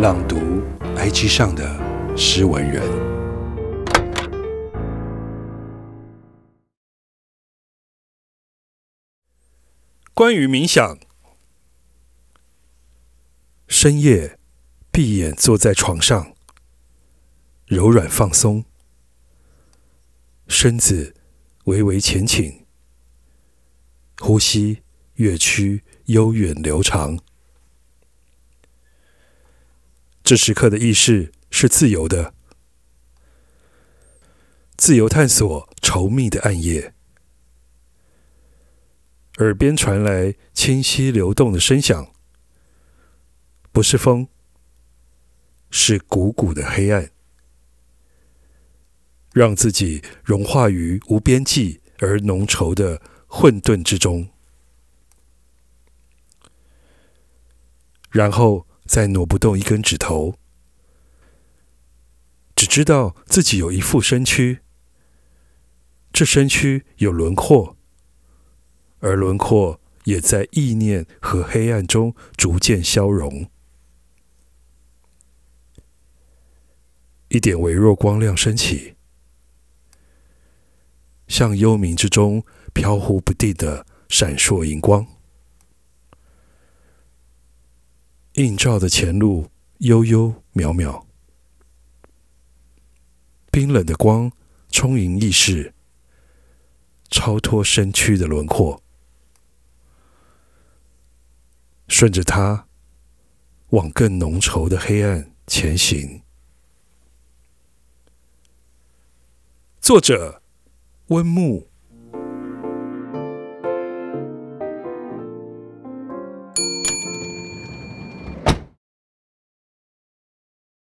朗读 IG 上的诗文人。关于冥想，深夜闭眼坐在床上，柔软放松，身子微微前倾，呼吸越趋悠远流长。这时刻的意识是自由的，自由探索稠密的暗夜。耳边传来清晰流动的声响，不是风，是鼓鼓的黑暗。让自己融化于无边际而浓稠的混沌之中，然后。再挪不动一根指头，只知道自己有一副身躯，这身躯有轮廓，而轮廓也在意念和黑暗中逐渐消融。一点微弱光亮升起，像幽冥之中飘忽不定的闪烁荧光。映照的前路悠悠渺渺，冰冷的光充盈意识，超脱身躯的轮廓，顺着它往更浓稠的黑暗前行。作者：温木。